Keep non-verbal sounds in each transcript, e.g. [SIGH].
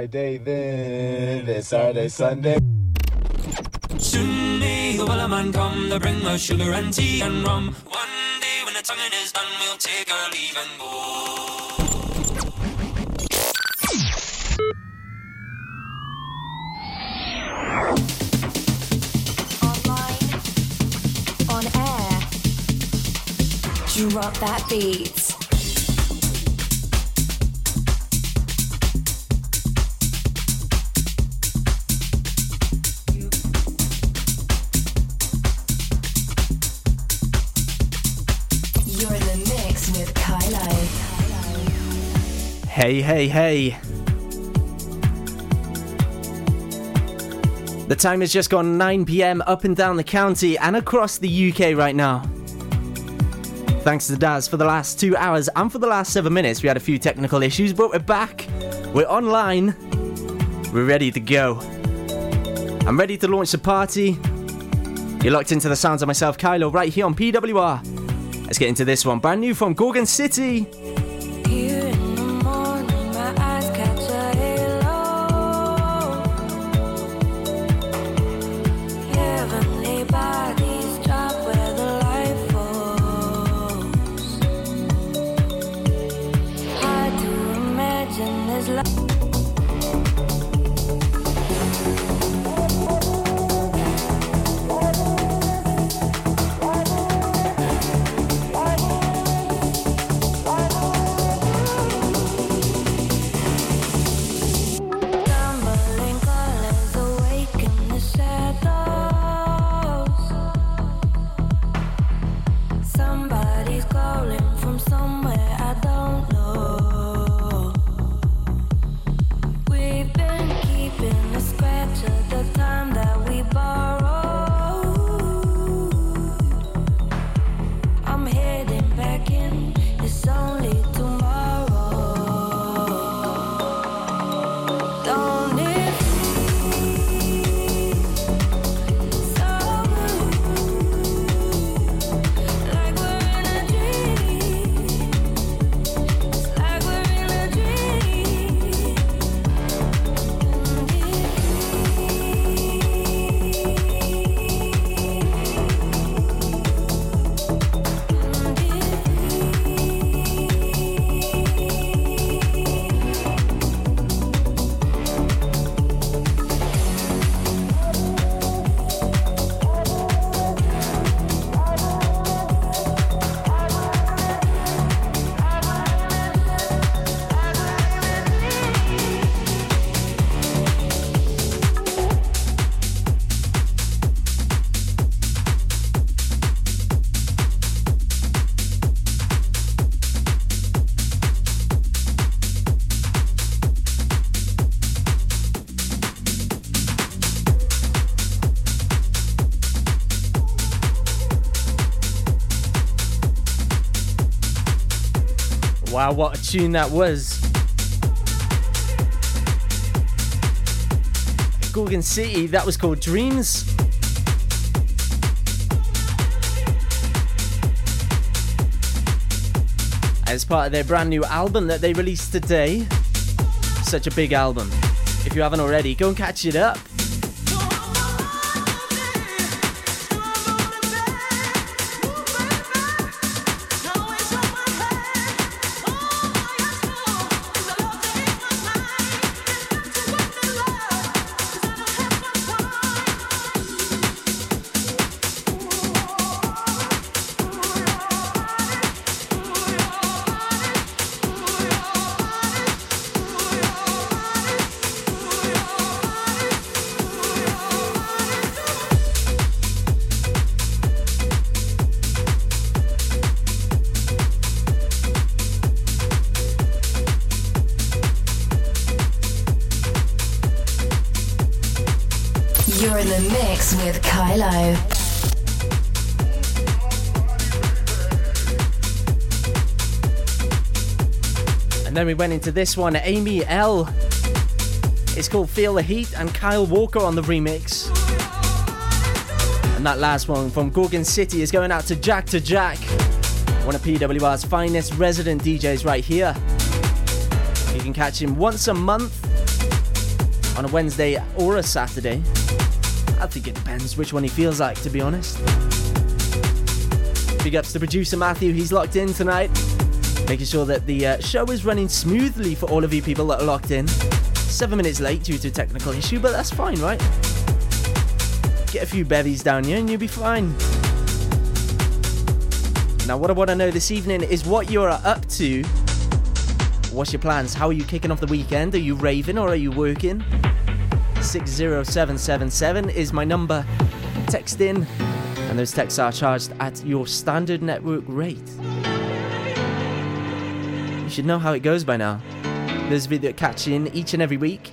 Friday then, then Saturday, Sunday. Soon may day the Wellerman come to bring us sugar and tea and rum. One day when the tonguing is done, we'll take our leave and go. Online, on air. Drop that beat. Hey, hey, hey. The time has just gone 9 pm up and down the county and across the UK right now. Thanks to Daz for the last two hours and for the last seven minutes. We had a few technical issues, but we're back. We're online. We're ready to go. I'm ready to launch the party. You're locked into the sounds of myself, Kailo, right here on PWR. Let's get into this one. Brand new from Gorgon City. Wow, what a tune that was. Gorgon City, that was called Dreams. As part of their brand new album that they released today. Such a big album. If you haven't already, go and catch it up. Then we went into this one, Amy L. It's called Feel the Heat and Kyle Walker on the remix. And that last one from Gorgon City is going out to Jack to Jack, one of PWR's finest resident DJs right here. You can catch him once a month on a Wednesday or a Saturday. I think it depends which one he feels like, to be honest. Big ups to producer Matthew, he's locked in tonight, making sure that the uh, show is running smoothly for all of you people that are locked in. Seven minutes late due to a technical issue, but that's fine, right? Get a few bevies down here and you'll be fine. Now, what I want to know this evening is what you're up to. What's your plans? How are you kicking off the weekend? Are you raving or are you working? 60777 is my number. Text in, and those texts are charged at your standard network rate. You should know how it goes by now. Those of you that catch in each and every week,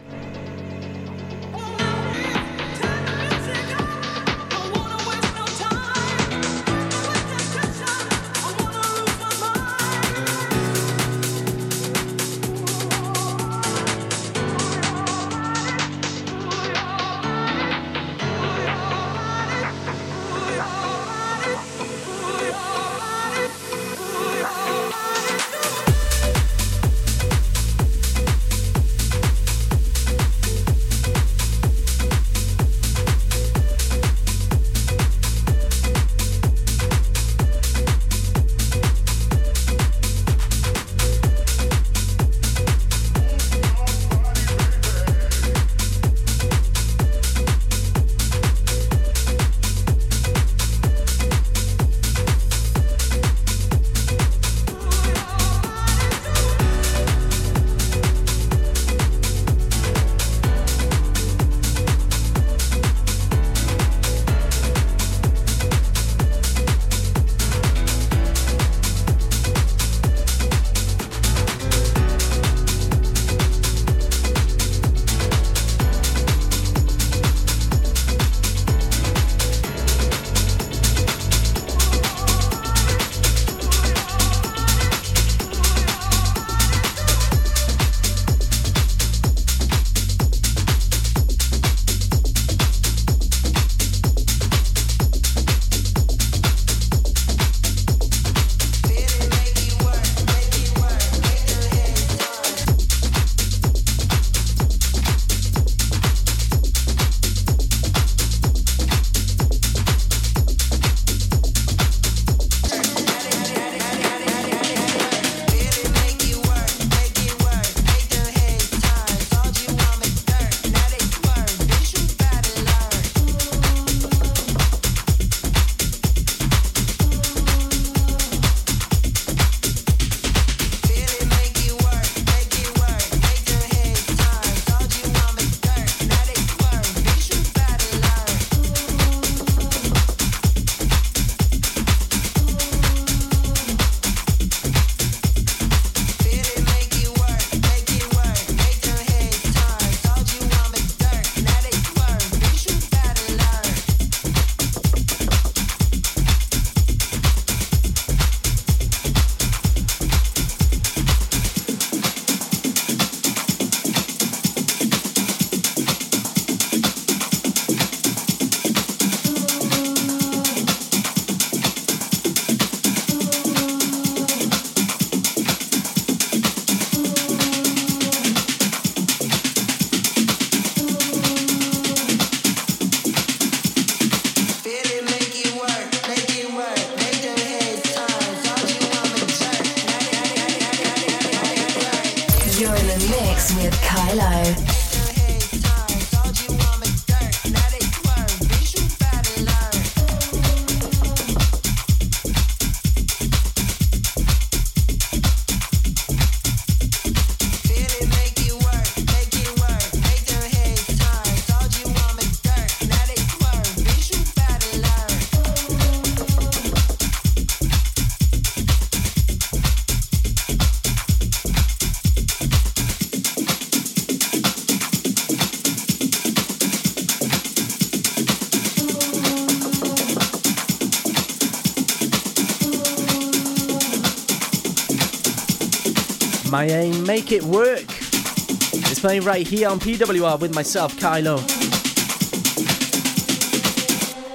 My aim, make it work. It's playing right here on PWR with myself, Kailo.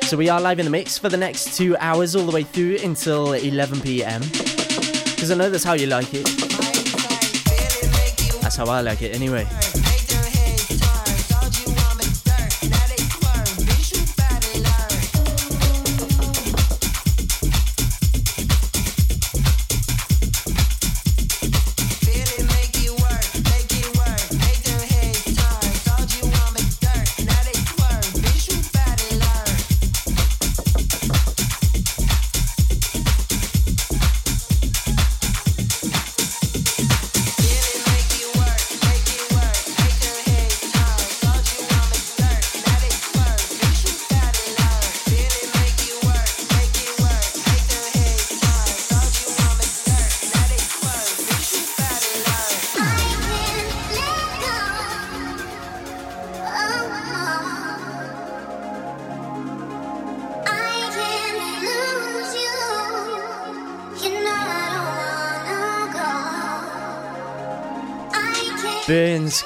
So we are live in the mix for the next two hours, all the way through until 11 p.m. Because I know that's how you like it. That's how I like it, anyway.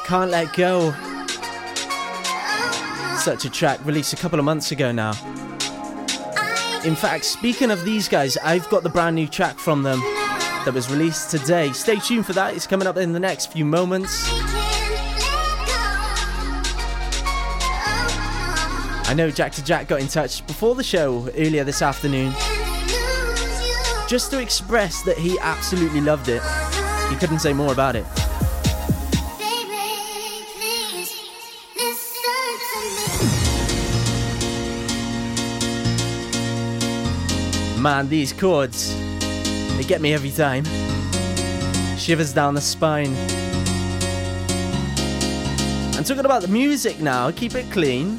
Can't Let Go. Such a track released a couple of months ago now. In fact, speaking of these guys, I've got the brand new track from them that was released today. Stay tuned for that, it's coming up in the next few moments. I know Jack to Jack got in touch before the show earlier this afternoon just to express that he absolutely loved it. He couldn't say more about it. Man, these chords, they get me every time. Shivers down the spine. And talking about the music now, keep it clean.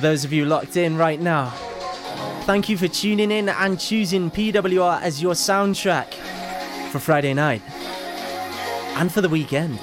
Those of you locked in right now, thank you for tuning in and choosing PWR as your soundtrack for Friday night and for the weekend.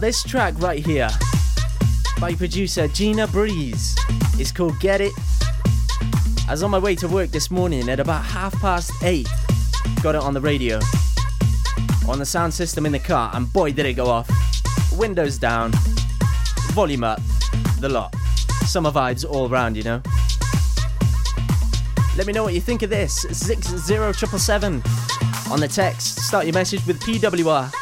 This track right here by producer Gina Breeze is called Get It. I was on my way to work this morning at about half past eight. Got it on the radio, on the sound system in the car, and boy, did it go off. Windows down, volume up, the lot. Summer vibes all around, you know. Let me know what you think of this. 60777 on the text. Start your message with PWR.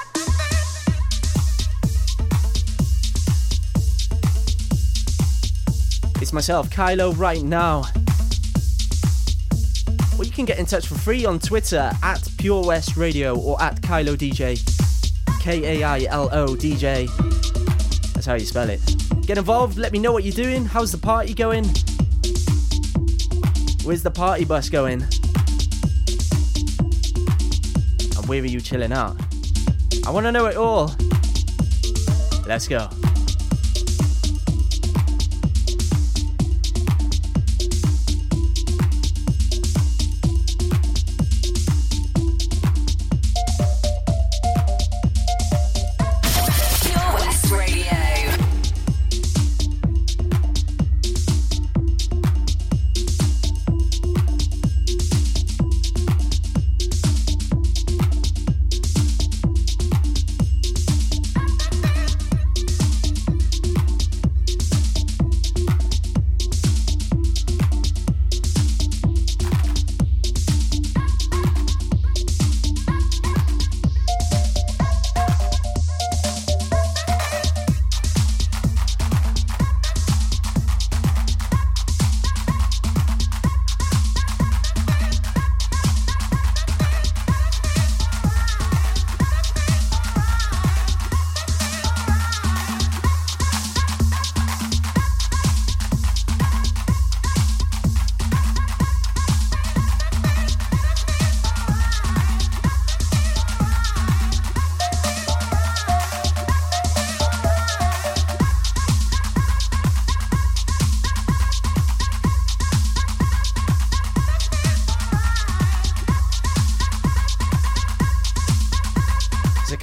It's myself, Kailo, right now. Or you can get in touch for free on Twitter at Pure West Radio or at Kailo DJ. K A I L O DJ. That's how you spell it. Get involved, let me know what you're doing. How's the party going? Where's the party bus going? And where are you chilling out? I want to know it all. Let's go.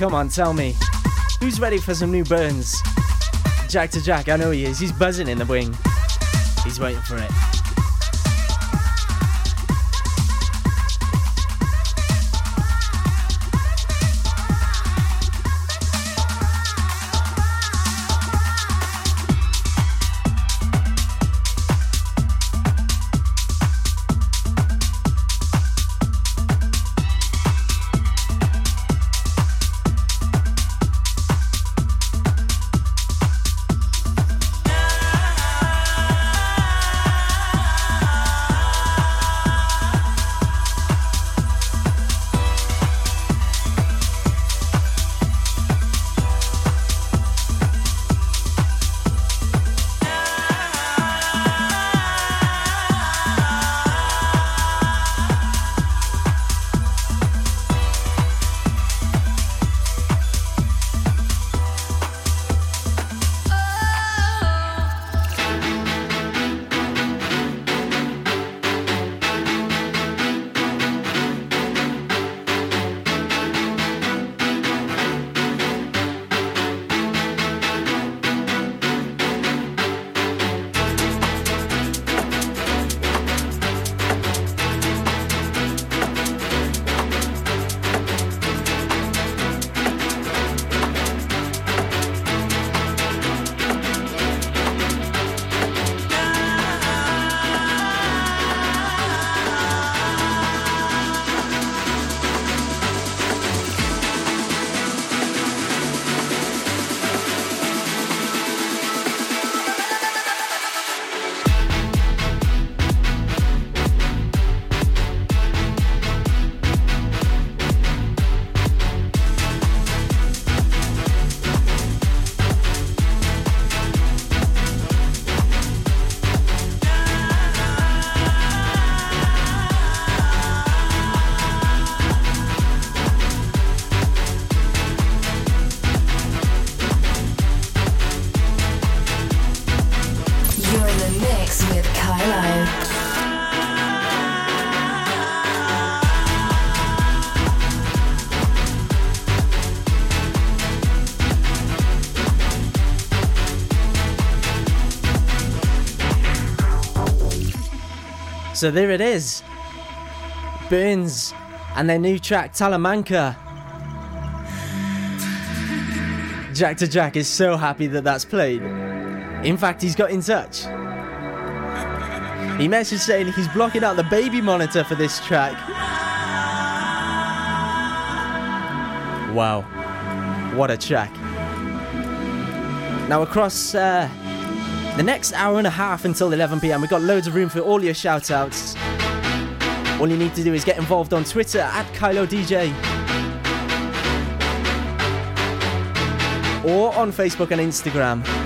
Come on, tell me. Who's ready for some new burns? Jack to Jack, I know he is. He's buzzing in the wing. He's waiting for it. So there it is. Burns and their new track Talamanca. Jack to Jack is so happy that that's played. In fact, he's got in touch. He messaged saying he's blocking out the baby monitor for this track. Wow. What a track. Now, across uh, the next hour and a half until 11 pm, we've got loads of room for all your shout outs. All you need to do is get involved on Twitter at Kailo DJ or on Facebook and Instagram.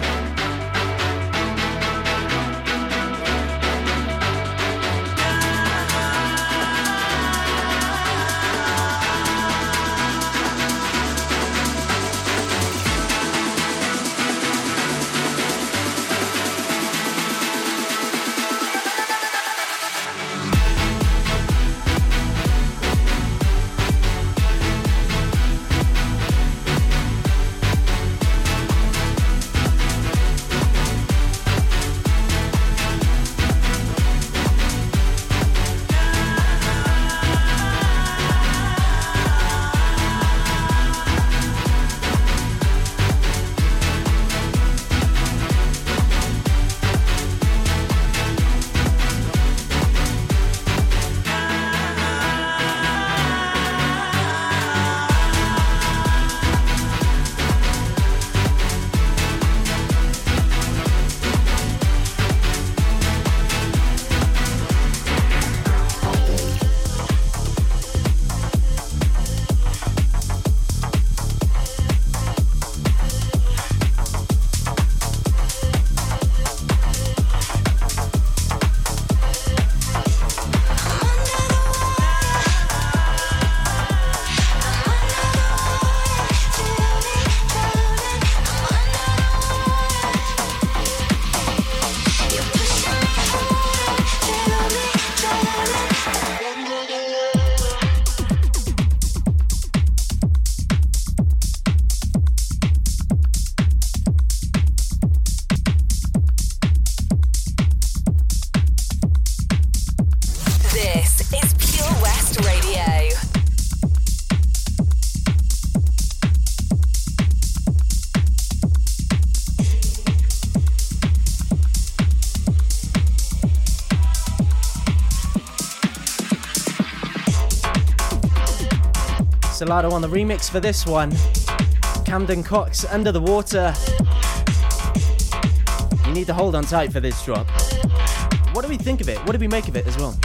Solardo on the remix for this one. Camden Cox under the water. You need to hold on tight for this drop. What do we think of it? What do we make of it as well?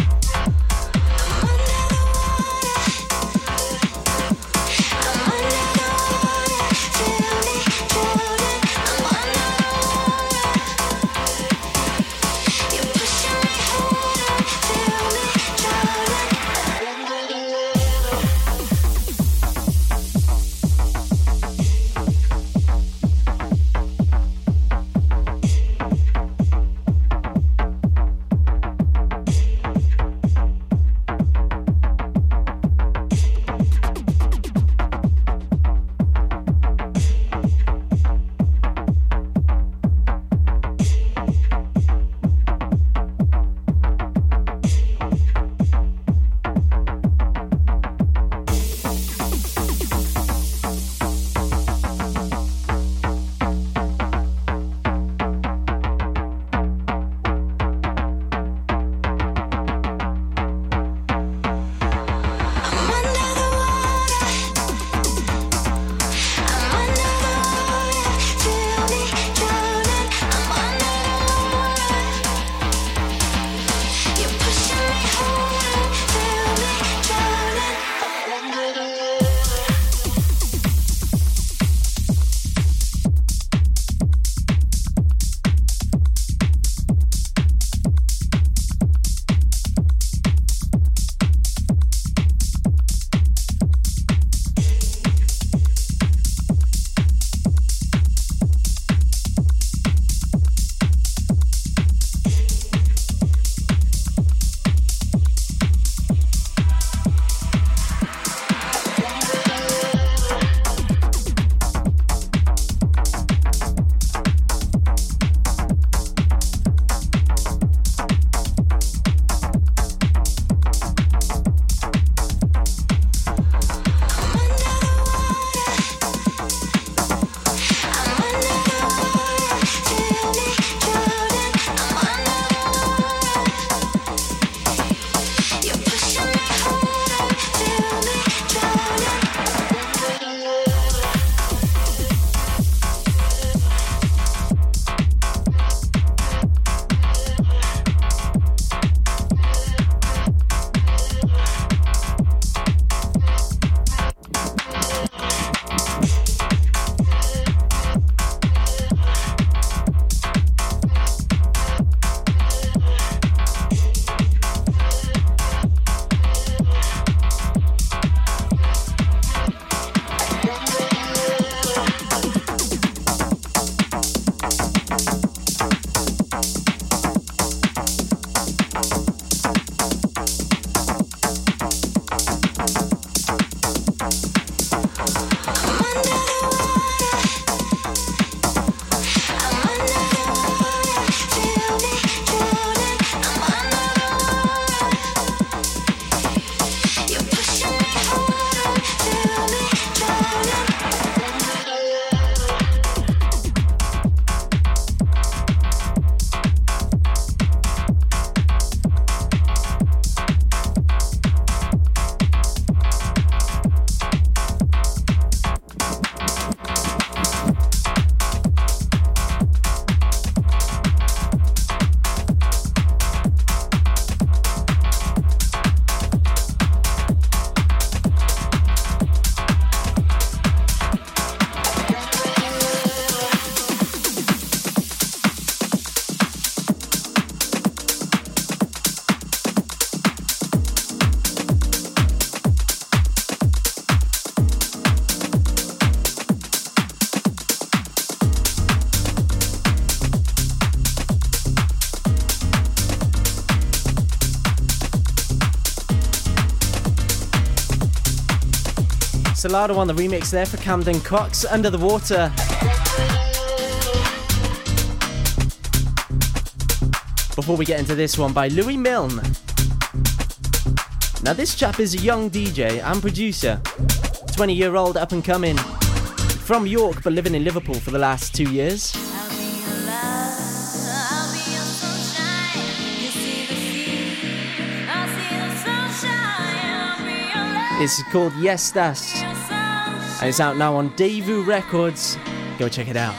Solardo on the remix there for Camden Cox, Under the Water. Before we get into this one by Louis Milne. Now, this chap is a young DJ and producer, 20 year old up and coming, from York but living in Liverpool for the last two years. Is called Yes Das. And it's out now on Devu Records. Go check it out.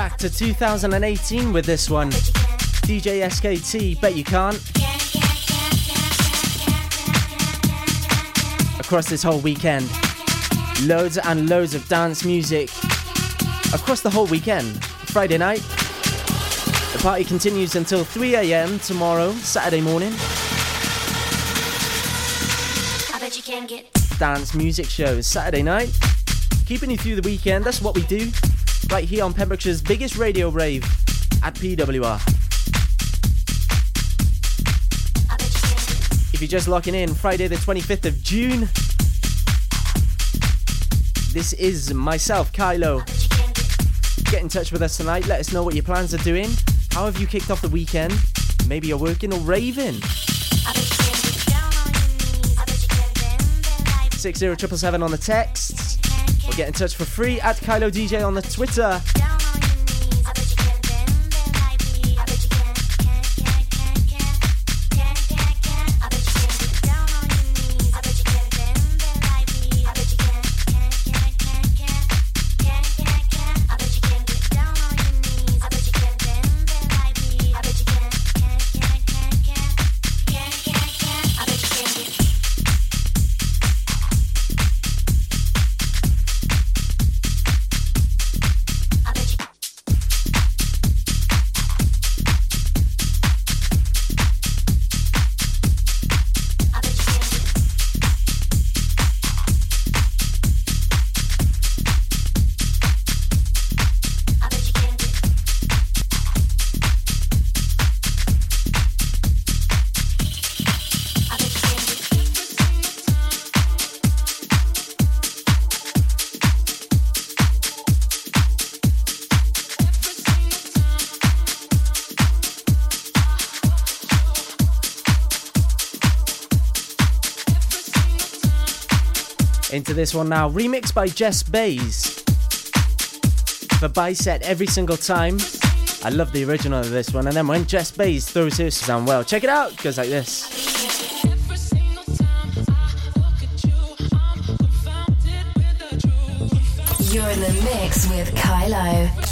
Back to 2018 with this one. DJ SKT, bet you can't. Across this whole weekend, loads and loads of dance music. Across the whole weekend. Friday night. The party continues until 3 a.m. tomorrow, Saturday morning. I bet you can get. Dance music shows Saturday night. Keeping you through the weekend, that's what we do. Right here on Pembrokeshire's biggest radio rave at PWR. If you're just locking in, Friday the 25th of June. This is myself, Kailo. Get. In touch with us tonight. Let us know what your plans are doing. How have you kicked off the weekend? Maybe you're working or raving. You can get down on your knees. I bet you can bend, bend like 60777 on the texts. Get in touch for free at Kailo DJ on the Twitter. Into this one now, remixed by Jess Bays. For Bicep every single time. I love the original of this one, and then when Jess Bays throws hers down well, check it out, it goes like this. Every single time I look at you, I'm confounded with the truth. You're in the mix with Kailo.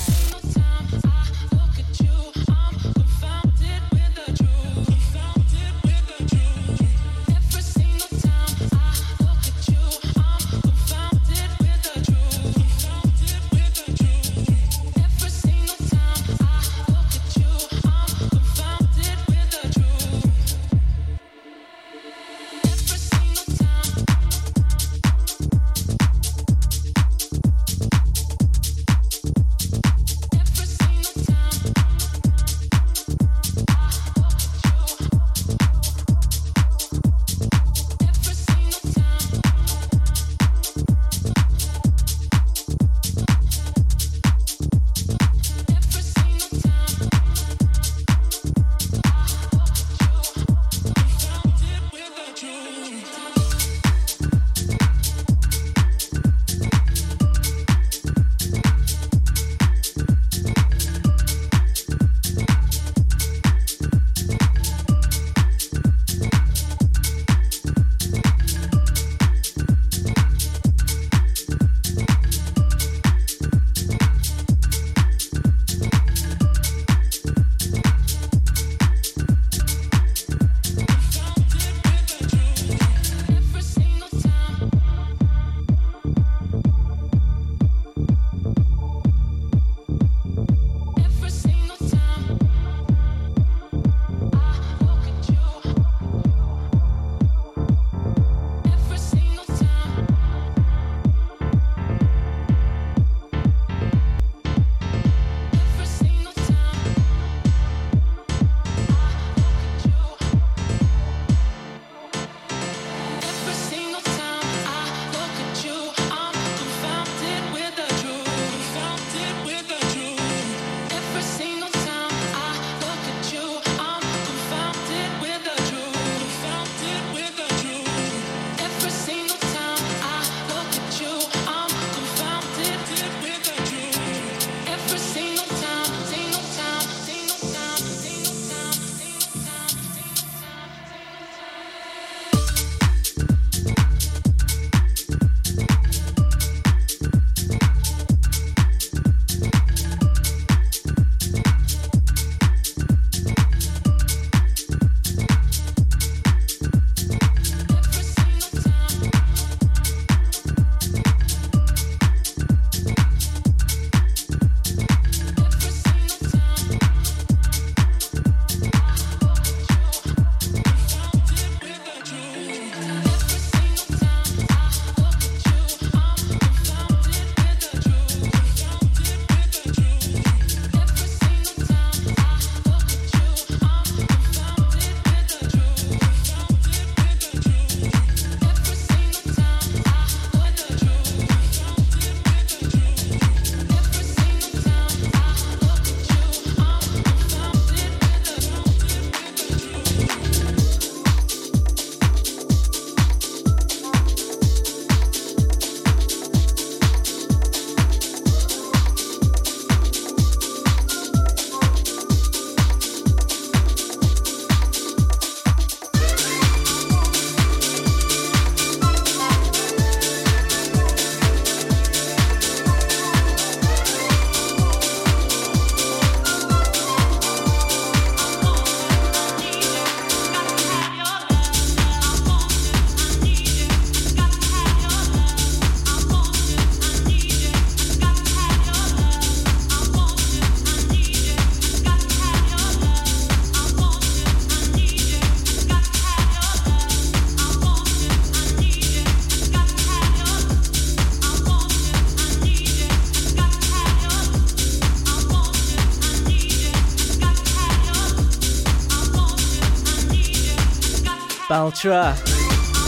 Baltra.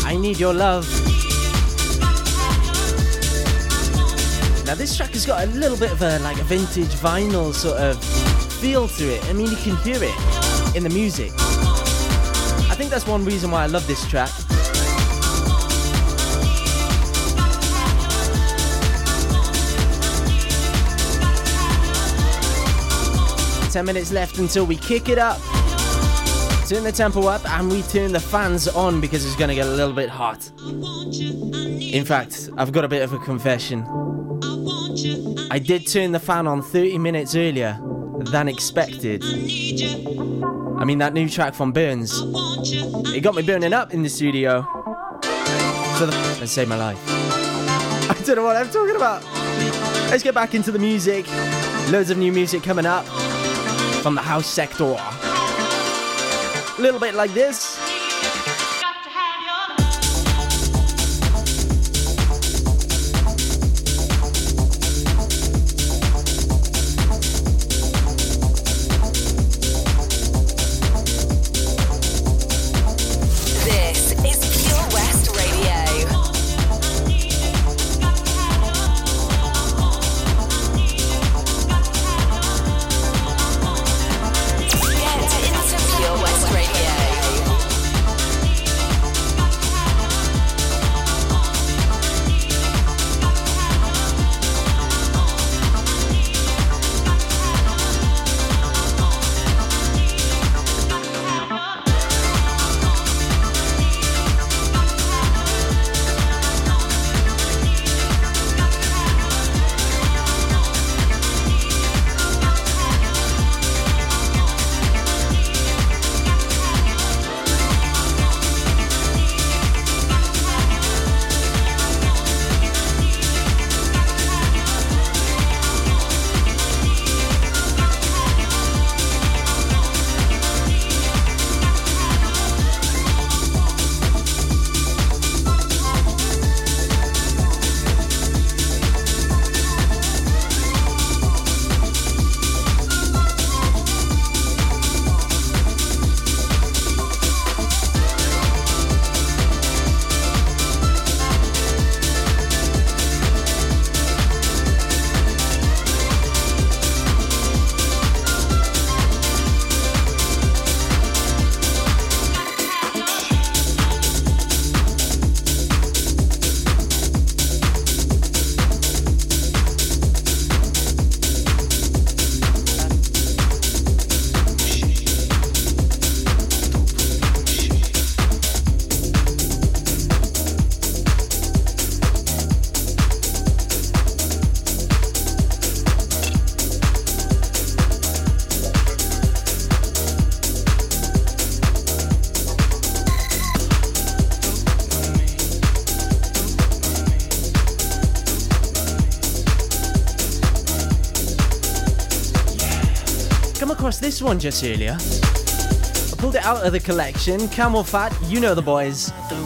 I need your love. Now this track has got a little bit of a like a vintage vinyl sort of feel to it. I mean you can hear it in the music. I think that's one reason why I love this track. Ten minutes left until we kick it up. Turn the tempo up and we turn the fans on because it's gonna get a little bit hot. In fact, I've got a bit of a confession. I did turn the fan on 30 minutes earlier than expected. I mean, that new track from Burns, it got me burning up in the studio. So the and saved my life. [LAUGHS] I don't know what I'm talking about. Let's get back into the music. Loads of new music coming up from the house sector. Little bit like. This Come across this one just earlier. I pulled it out of the collection. Camelphat, you know the boys. the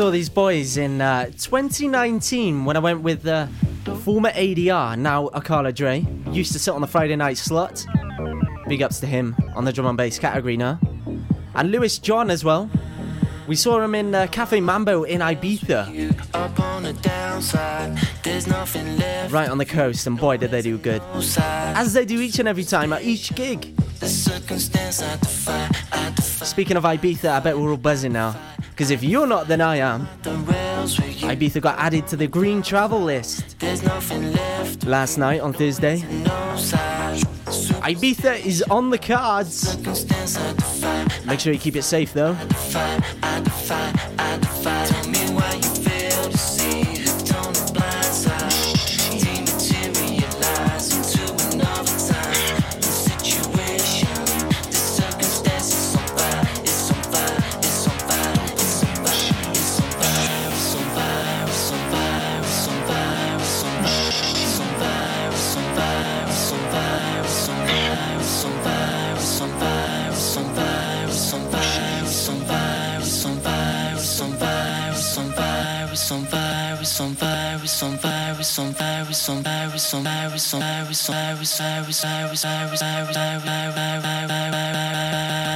saw these boys in uh, 2019 when I went with uh, former ADR, now Akala Dre. Used to sit on the Friday night slot. Big ups to him on the drum and bass category now. And Lewis John as well. We saw him in uh, Cafe Mambo in Ibiza, right on the coast, and boy, did they do good. As they do each and every time at each gig. Speaking of Ibiza, I bet we're all buzzing now. Because if you're not, then I am. the rails with you. Ibiza got added to the green travel list There's nothing left, last night on Thursday. Ibiza is on the cards. Circumstance I defy, Make sure you keep it safe though. On it's on it's on it's on it's on it's on it's on fire, it's on fire, it's on fire, it's on fire, it's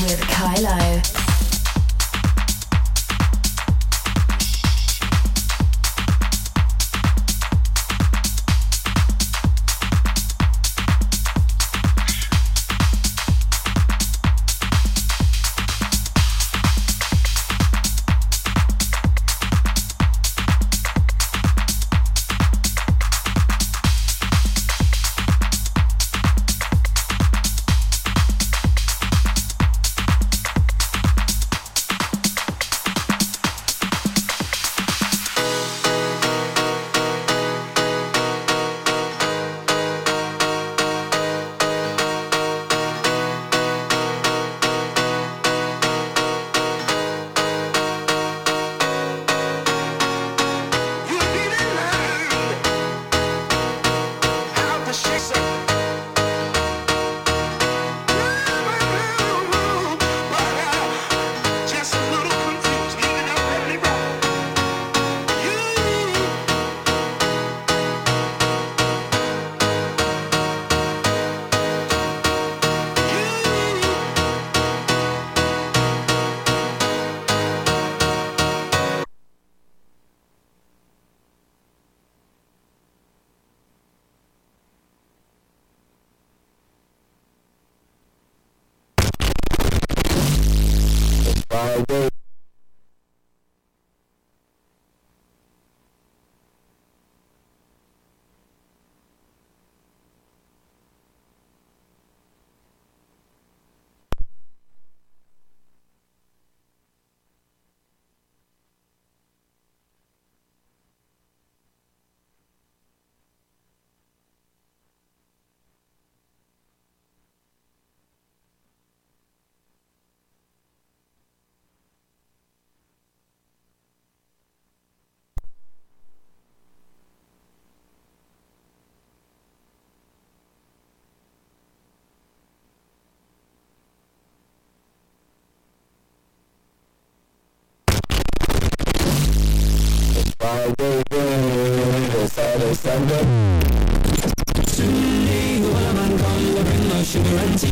with Kailo. In the mix with Kailo. On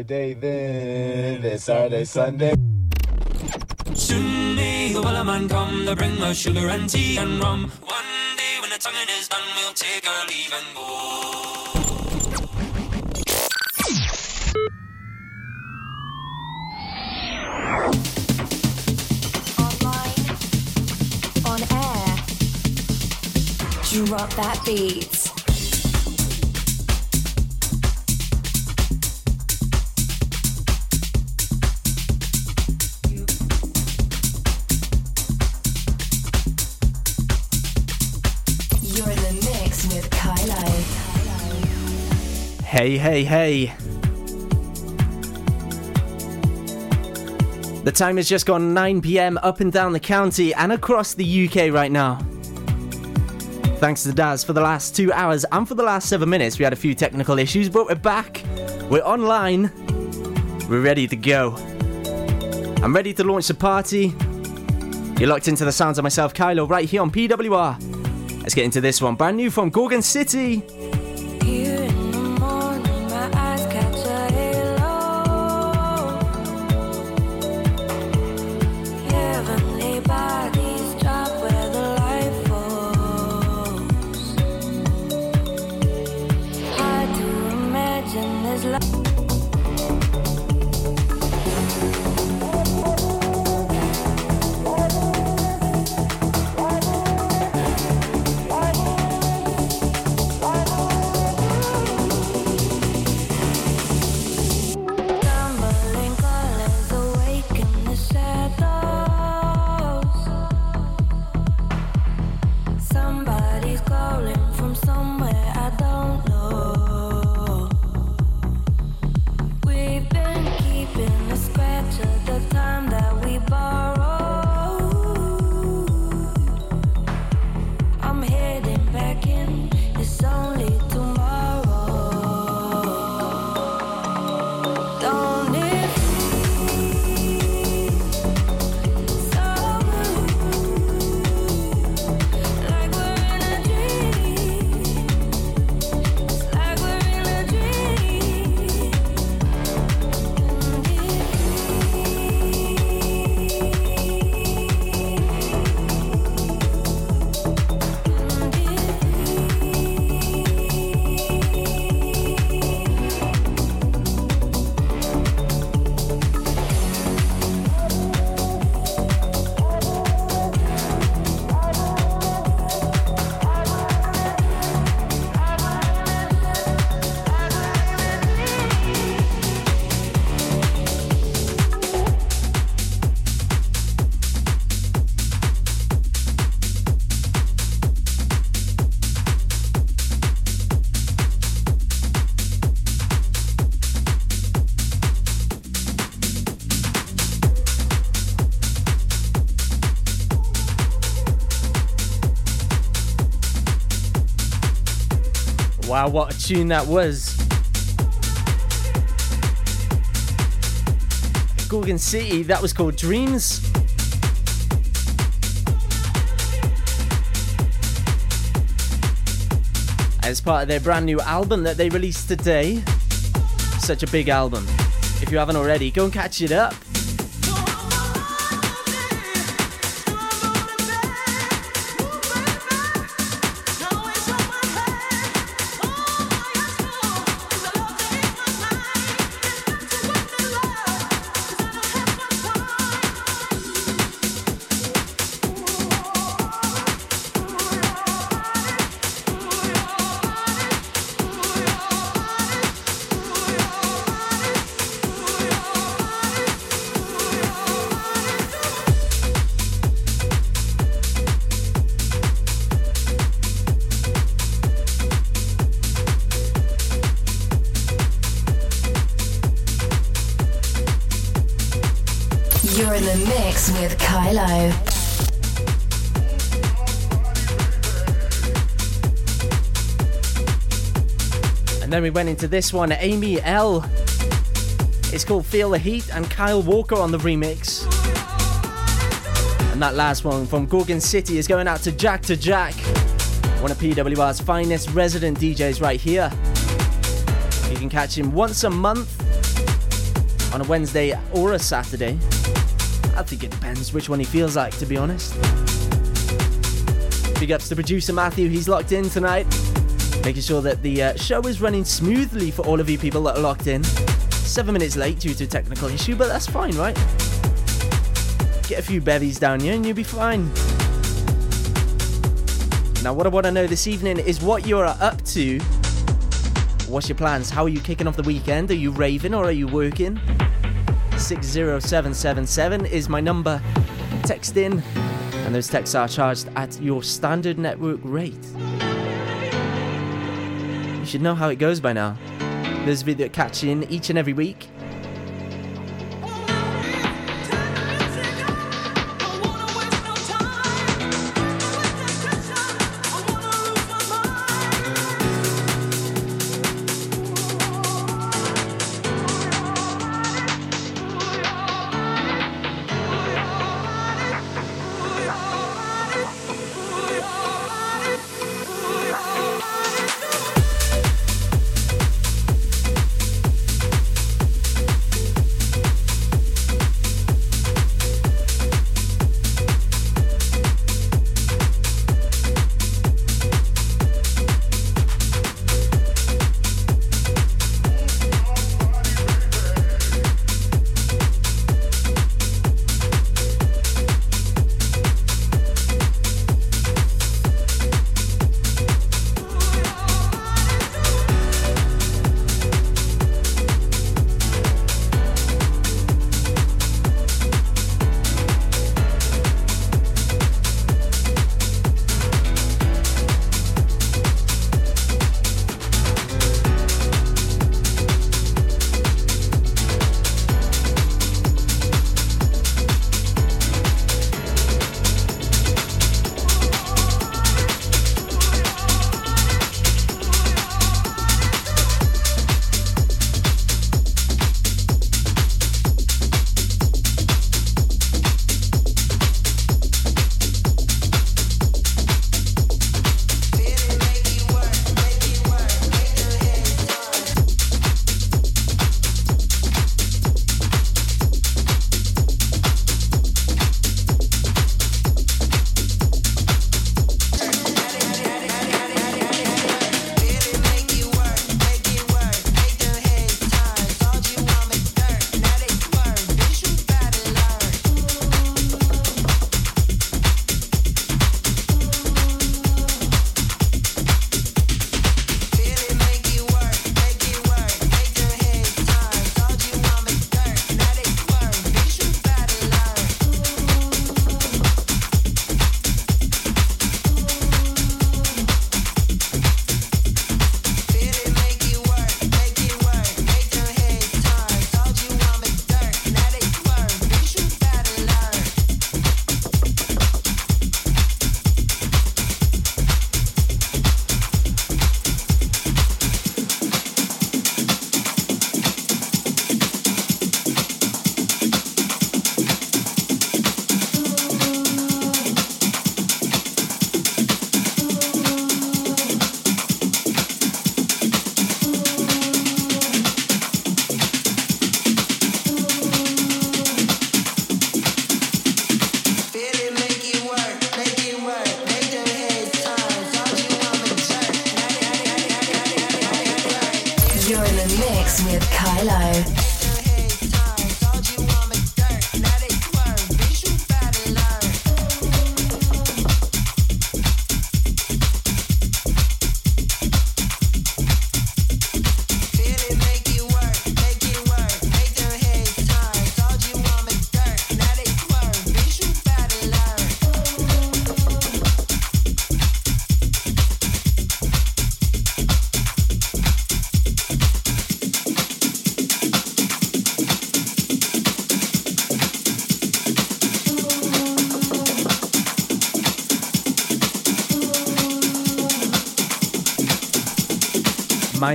Friday then, it's Saturday, Sunday. Soon may the wellerman come to bring us sugar and tea and rum. One day when the tonguing is done, we'll take our leave and go. Online. On air. Drop that beat. Hey, hey, hey. The time has just gone 9 pm up and down the county and across the UK right now. Thanks to Daz for the last two hours and for the last seven minutes. We had a few technical issues, but we're back. We're online. We're ready to go. I'm ready to launch the party. You're locked into the sounds of myself, Kailo, right here on PWR. Let's get into this one. Brand new from Gorgon City. Wow, what a tune that was. Gorgon City, that was called Dreams. As part of their brand new album that they released today. Such a big album. If you haven't already, go and catch it up. Then we went into this one, Amy L. It's called Feel the Heat, and Kyle Walker on the remix. And that last one from Gorgon City is going out to Jack to Jack, one of PWR's finest resident DJs right here. You can catch him once a month on a Wednesday or a Saturday. I think it depends which one he feels like, to be honest. Big ups to producer Matthew, he's locked in tonight, making sure that the uh, show is running smoothly for all of you people that are locked in. Seven minutes late due to a technical issue, but that's fine, right? Get a few bevies down here and you'll be fine. Now, what I want to know this evening is what you're up to. What's your plans? How are you kicking off the weekend? Are you raving or are you working? 60777 is my number. Text in, and those texts are charged at your standard network rate. You should know how it goes by now. Those of you that catch in each and every week,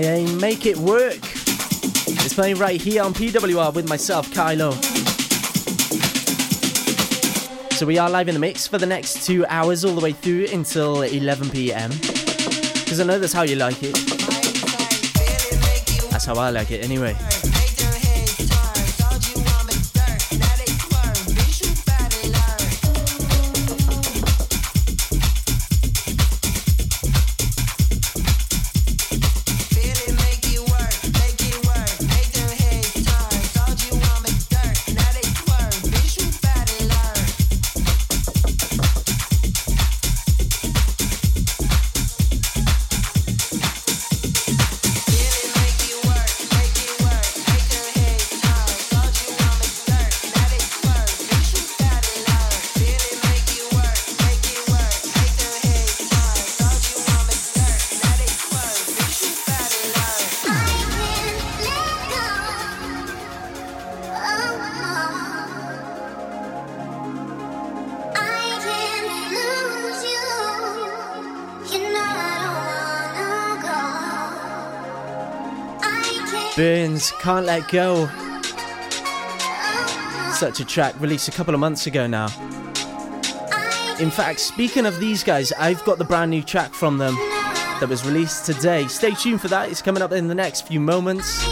Aim, make it work. It's playing right here on PWR with myself, Kailo. So we are live in the mix for the next two hours, all the way through until 11 p.m. Because I know that's how you like it. That's how I like it, anyway. Can't Let Go. Such a track released a couple of months ago now. In fact, speaking of these guys, I've got the brand new track from them that was released today. Stay tuned for that, it's coming up in the next few moments.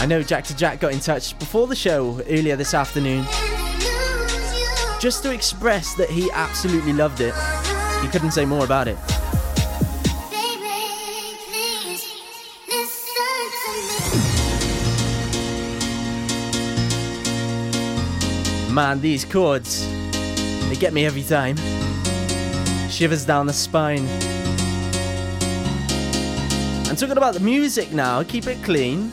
I know Jack to Jack got in touch before the show earlier this afternoon just to express that he absolutely loved it. He couldn't say more about it. Man, these chords, they get me every time. Shivers down the spine. And talking about the music now, keep it clean.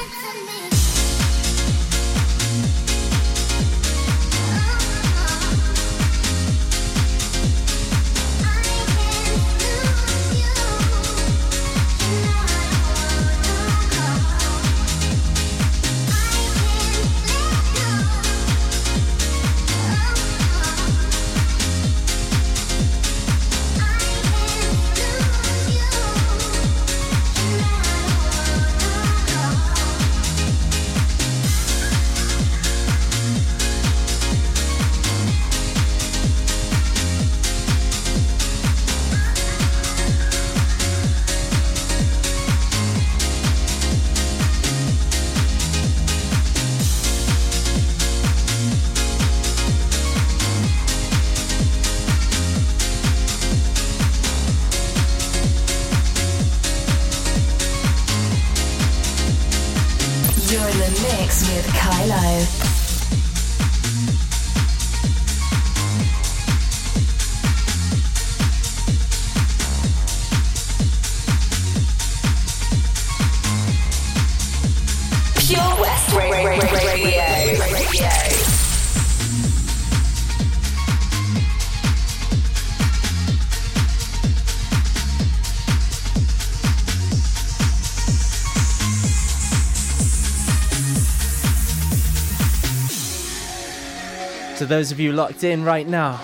Those of you locked in right now,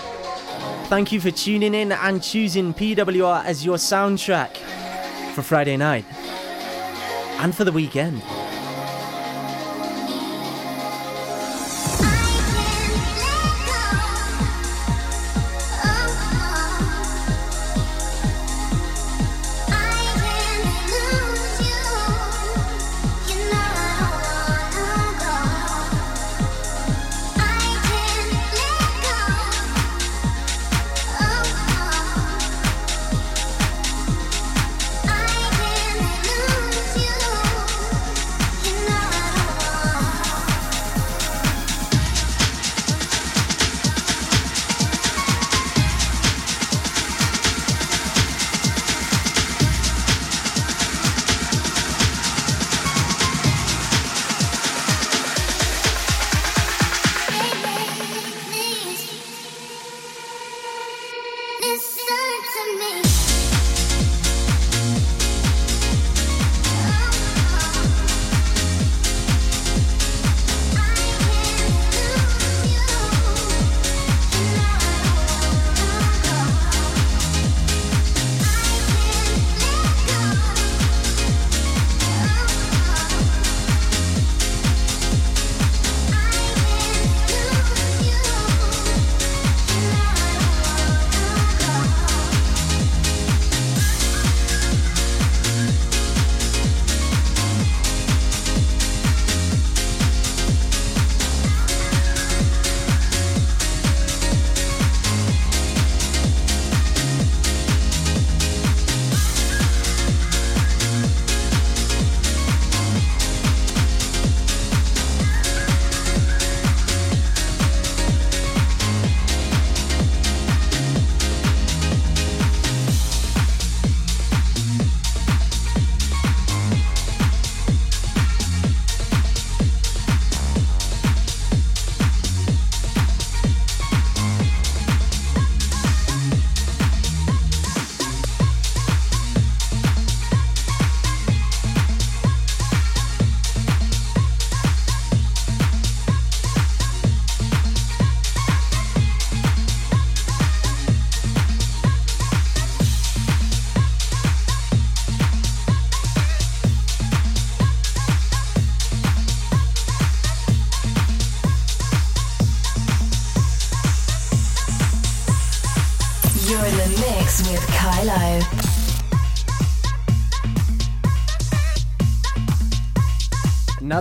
thank you for tuning in and choosing PWR as your soundtrack for Friday night and for the weekend.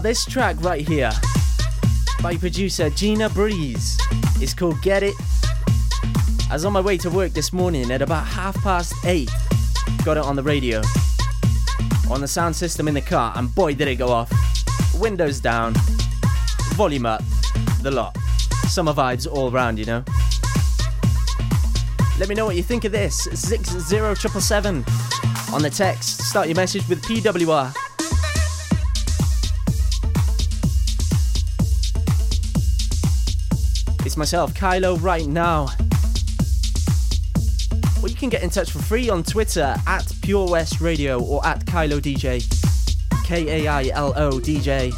This track right here by producer Gina Breeze is called Get It. I was on my way to work this morning at about half past eight. Got it on the radio, on the sound system in the car, and boy, did it go off. Windows down, volume up, the lot. Summer vibes all round, you know. Let me know what you think of this. 60777 on the text. Start your message with PWR. Myself, Kailo, right now. Or you can get in touch for free on Twitter at Pure West Radio or at Kailo DJ. K A I L O DJ.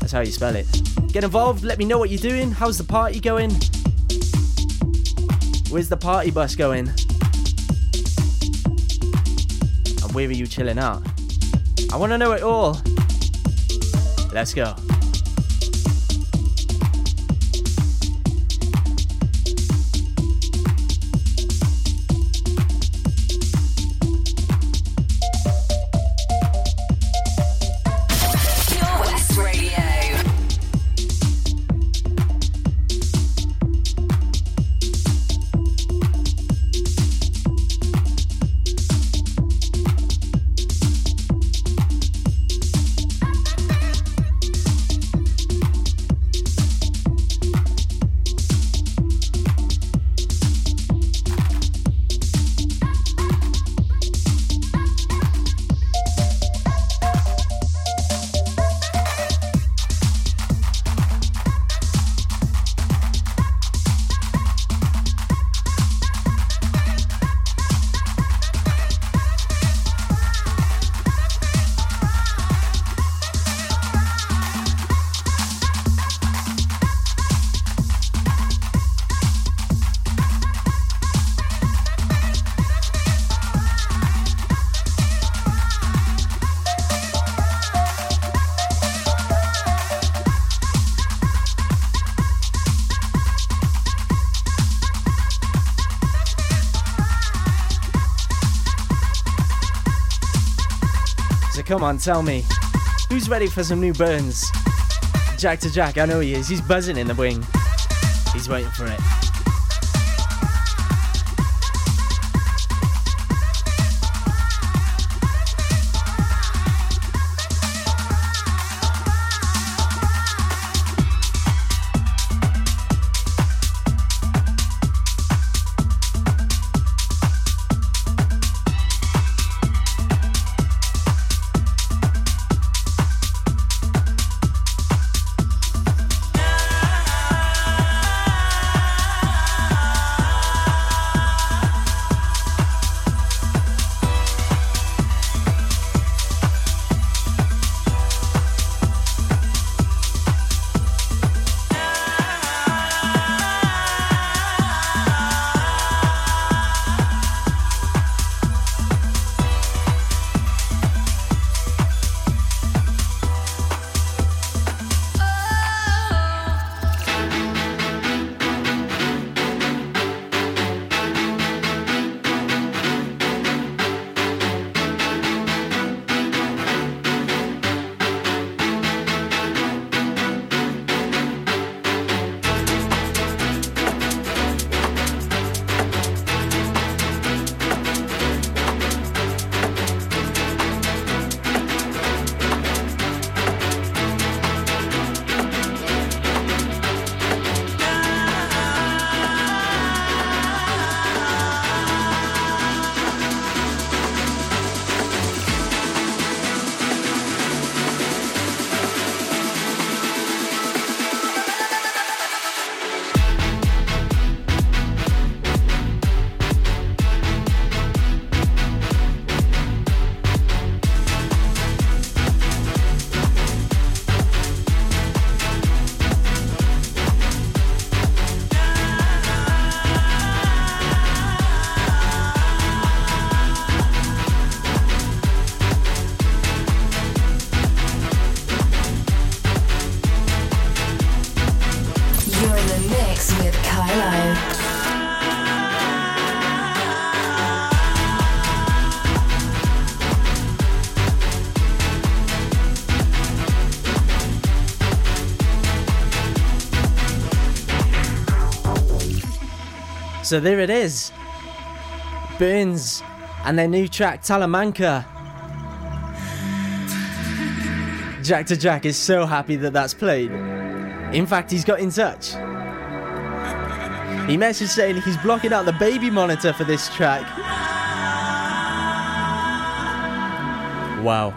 That's how you spell it. Get involved, let me know what you're doing. How's the party going? Where's the party bus going? And where are you chilling out? I want to know it all. Let's go. Come on, tell me. Who's ready for some new burns? Jack to Jack, I know he is. He's buzzing in the wing. He's waiting for it. So there it is. Burns and their new track Talamanca. Jack to Jack is so happy that that's played. In fact, he's got in touch. He messaged saying he's blocking out the baby monitor for this track. Wow.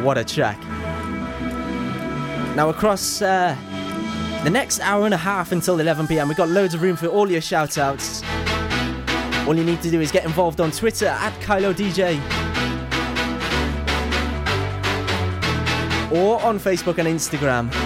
What a track. Now, across uh, the next hour and a half until 11 pm, we've got loads of room for all your shout outs. All you need to do is get involved on Twitter at Kailo DJ or on Facebook and Instagram.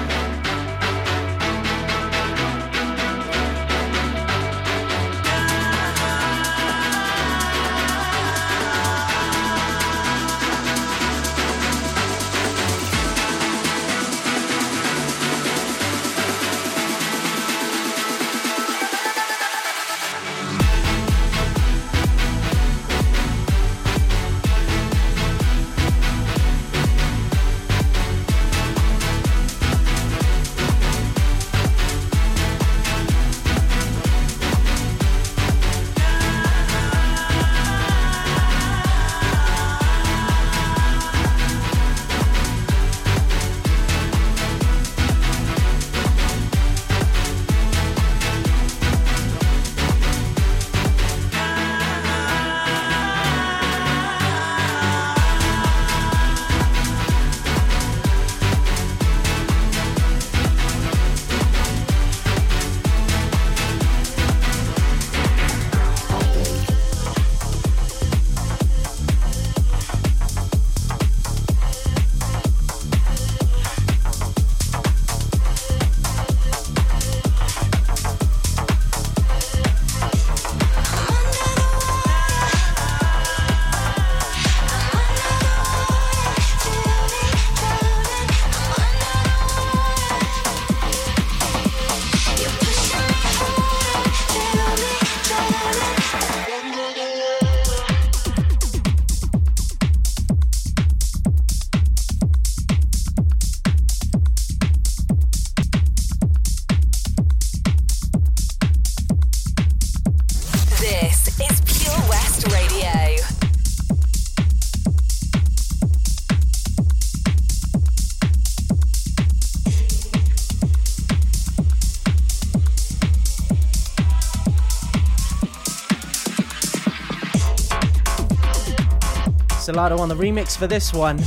Solardo on the remix for this one.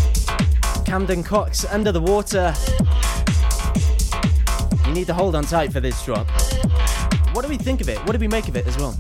Camden Cox under the water. You need to hold on tight for this drop. What do we think of it? What do we make of it as well?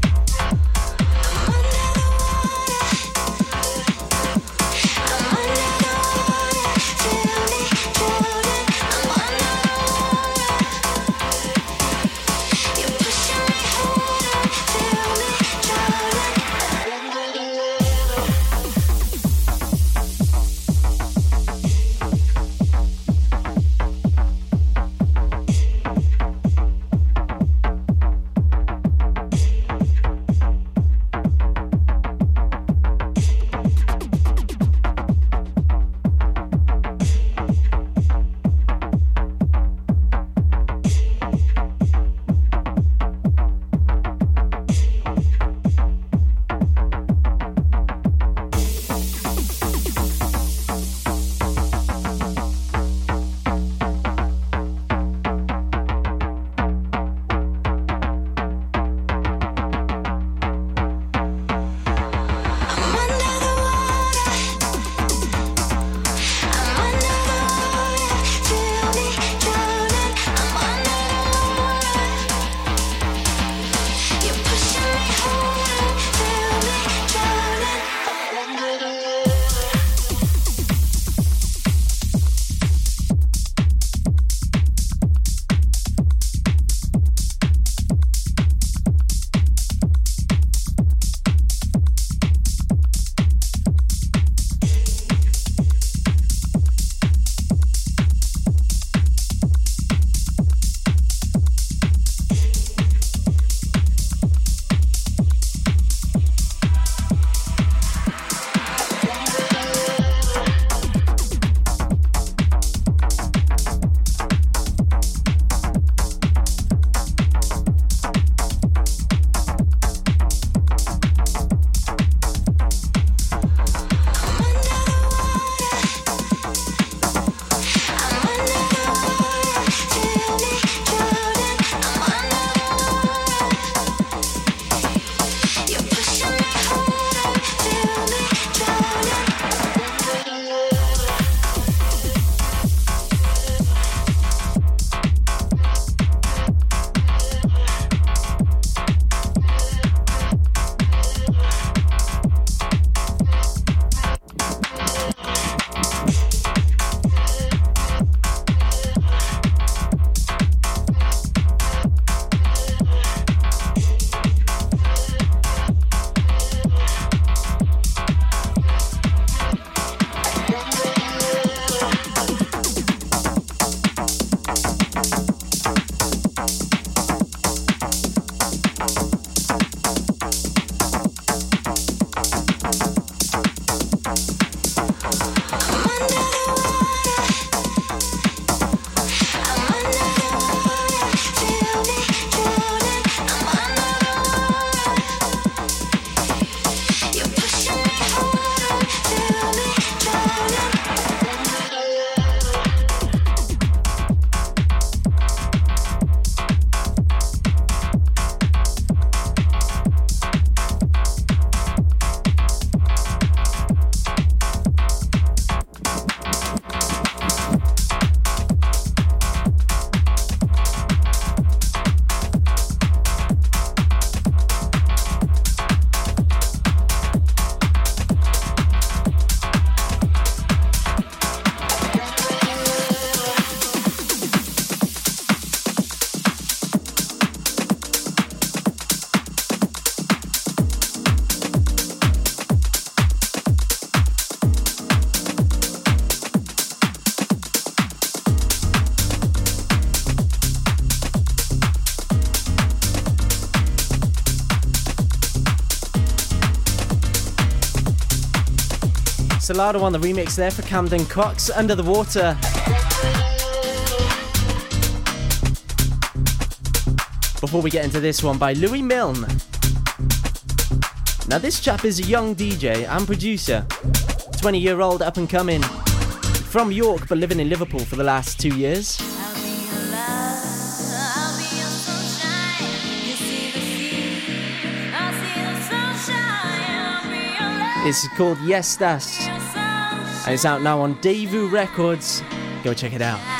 Solardo on the remix there for Camden Cox, Under the Water. Before we get into this one by Louis Milne. Now, this chap is a young DJ and producer, 20 year old up and coming, from York but living in Liverpool for the last two years. It's called Yes Das, your sunshine. And it's out now on Devu Records. Go check it out.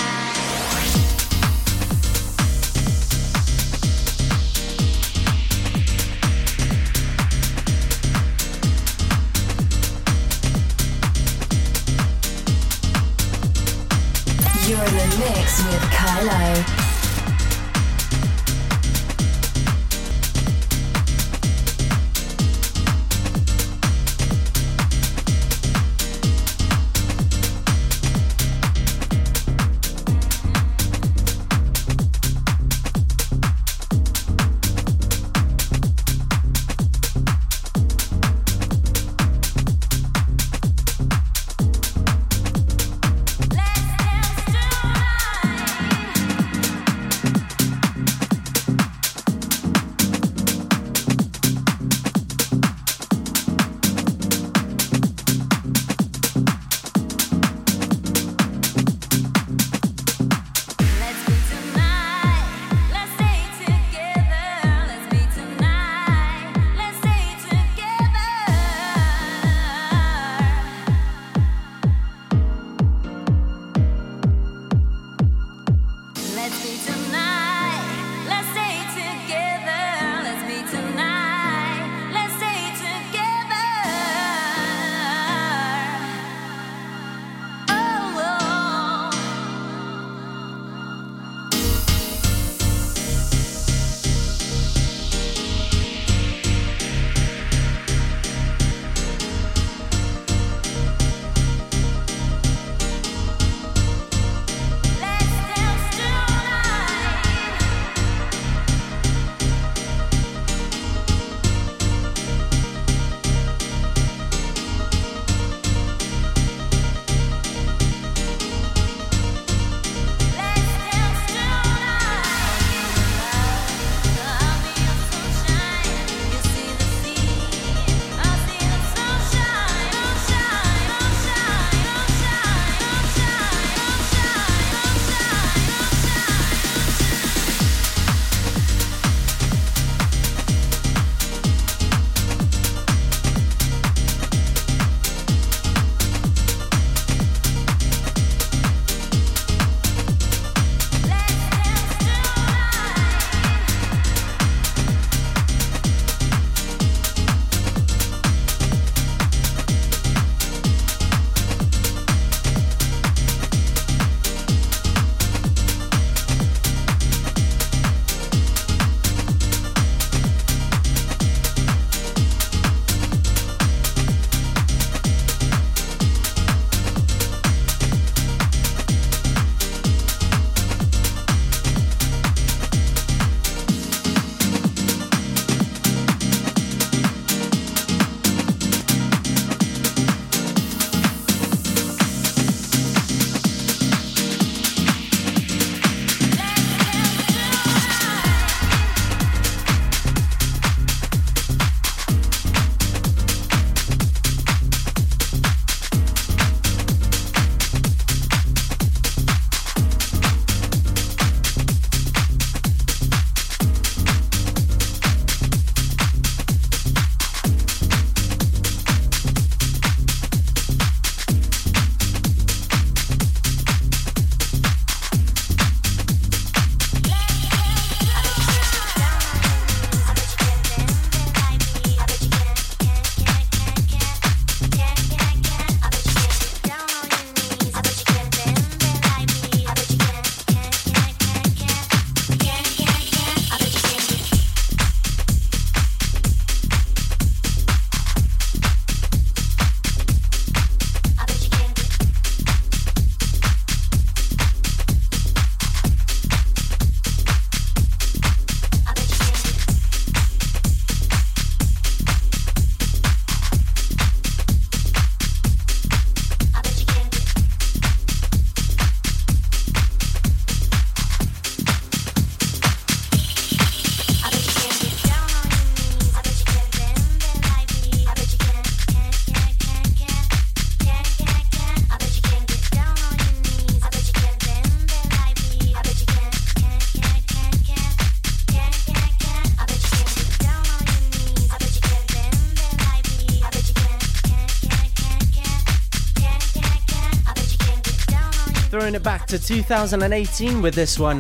It back to 2018 with this one.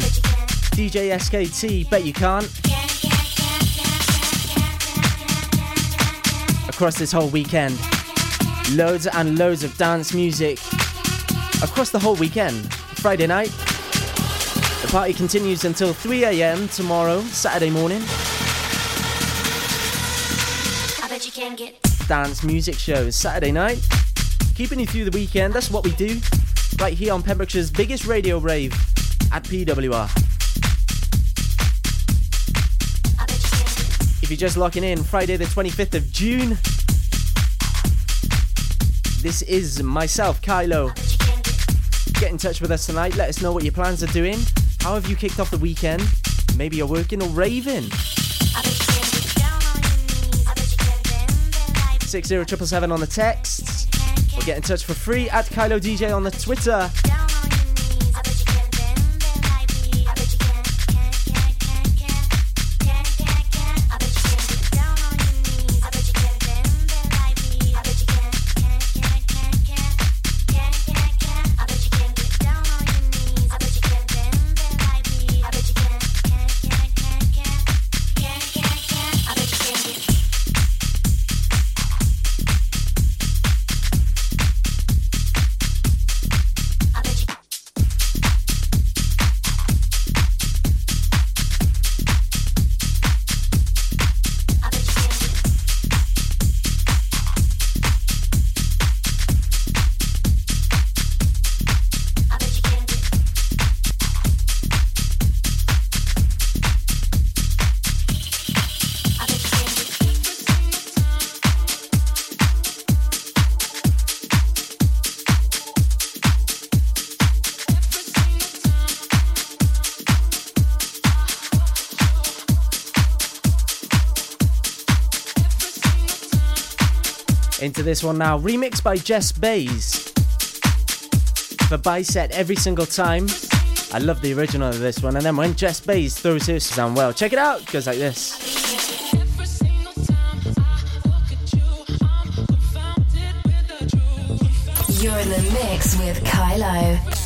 DJ SKT, bet you can't. Across this whole weekend. Loads and loads of dance music. Across the whole weekend. Friday night. The party continues until 3 a.m. tomorrow, Saturday morning. I bet you can get Dance music shows Saturday night. Keeping you through the weekend, that's what we do. Right here on Pembrokeshire's biggest radio rave at PWR. If you're just locking in, Friday the 25th of June. This is myself, Kailo. get in touch with us tonight. Let us know what your plans are doing. How have you kicked off the weekend? Maybe you're working or raving. I bet you can get down on your knees. I bet you can bend bend like 60777 on the texts. Get in touch for free at Kailo DJ on the Twitter. Into this one now, remixed by Jess Bays. For Bicep every single time. I love the original of this one, and then when Jess Bays throws hers down well, check it out, it goes like this. Every single time I look at you, I'm confounded with the truth. You're in the mix with Kailo.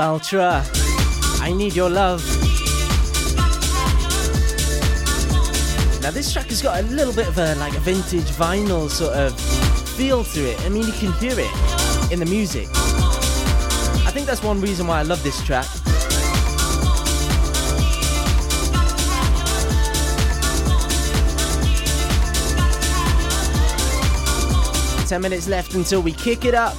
Baltra. I need your love. Now this track has got a little bit of a like a vintage vinyl sort of feel to it. I mean you can hear it in the music. I think that's one reason why I love this track. Ten minutes left until we kick it up.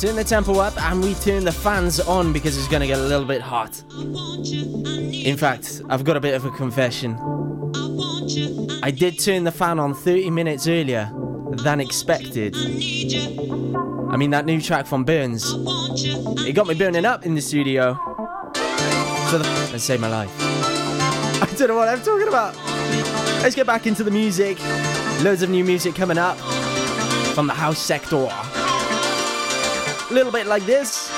Turn the tempo up and we turn the fans on because it's gonna get a little bit hot. In fact, I've got a bit of a confession. I did turn the fan on 30 minutes earlier than expected. I mean, that new track from Burns, it got me burning up in the studio. So the and saved my life. [LAUGHS] I don't know what I'm talking about. Let's get back into the music. Loads of new music coming up from the house sector. Little bit like. This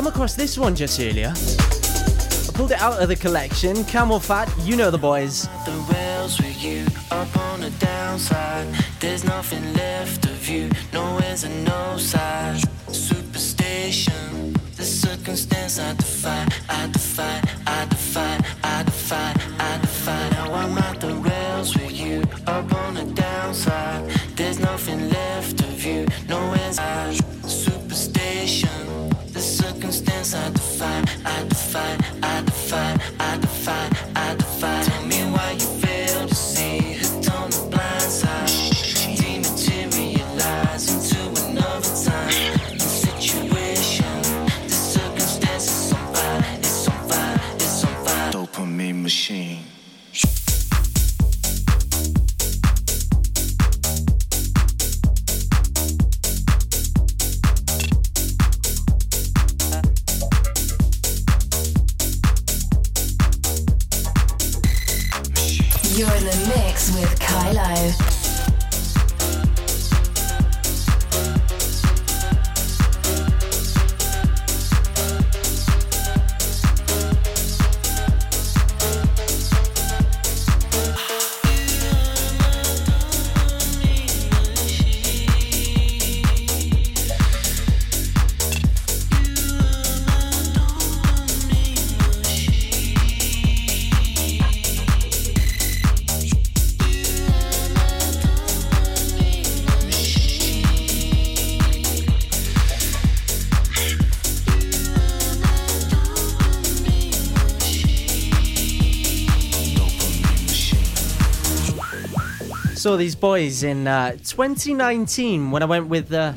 Come across this one just earlier. I pulled it out of the collection. Camelphat, you know the boys. the rails with you up on saw these boys in uh, 2019 when I went with uh,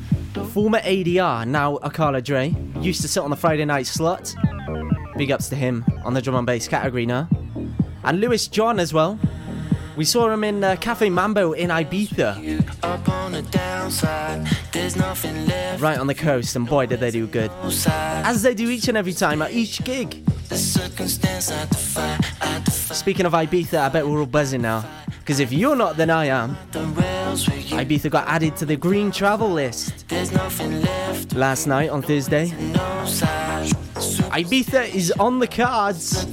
former ADR, now Akala Dre. Used to sit on the Friday night slot. Big ups to him on the drum and bass category now. And Lewis John as well. We saw him in uh, Cafe Mambo in Ibiza, right on the coast, and boy, did they do good. As they do each and every time at each gig. Speaking of Ibiza, I bet we're all buzzing now. Because if you're not, then I am. Ibiza got added to the green travel list last night on Thursday. Ibiza is on the cards.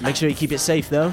Make sure you keep it safe though.